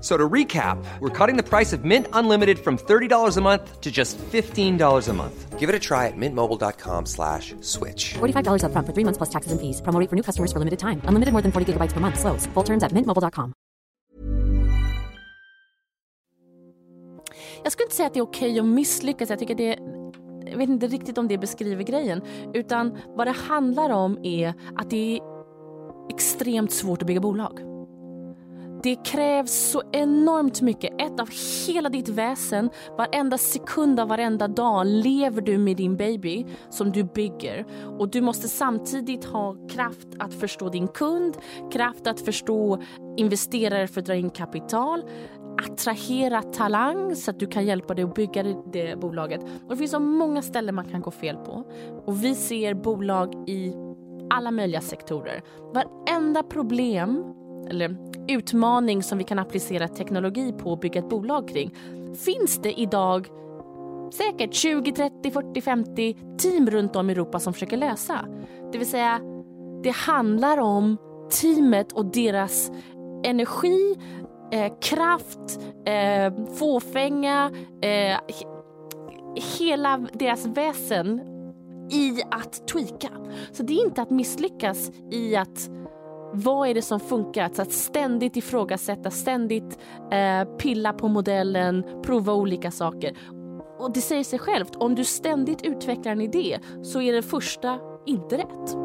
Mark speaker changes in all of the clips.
Speaker 1: So to recap, we're cutting the price of Mint Unlimited from $30 a month to just $15 a month. Give it a try at mintmobile.com slash switch.
Speaker 2: $45 upfront for three months plus taxes and fees. Promo rate for new customers for limited time. Unlimited more than 40 gigabytes per month. Slows. Full terms at mintmobile.com.
Speaker 3: Jag skulle inte säga att det är okej att misslyckas. Jag tycker det jag vet inte riktigt om det beskriver grejen. Utan vad det handlar om är att det är extremt svårt att bygga bolag. Det krävs så enormt mycket. Ett av hela ditt väsen, varenda sekund av varenda dag lever du med din baby som du bygger. Och du måste samtidigt ha kraft att förstå din kund, kraft att förstå investerare för att dra in kapital, attrahera talang så att du kan hjälpa dig att bygga det, bolaget. Och det finns så många ställen man kan gå fel på. Och vi ser bolag i alla möjliga sektorer. Varenda problem eller utmaning som vi kan applicera teknologi på och bygga ett bolag kring finns det idag säkert 20, 30, 40, 50 team runt om i Europa som försöker lösa. Det vill säga, det handlar om teamet och deras energi, eh, kraft, eh, fåfänga, eh, hela deras väsen i att tweaka. Så det är inte att misslyckas i att vad är det som funkar? Alltså att ständigt ifrågasätta, ständigt eh, pilla på modellen, prova olika saker. Och det säger sig självt, om du ständigt utvecklar en idé så är den första inte rätt.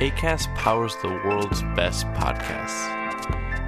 Speaker 4: ACAST powers the world's best podcasts.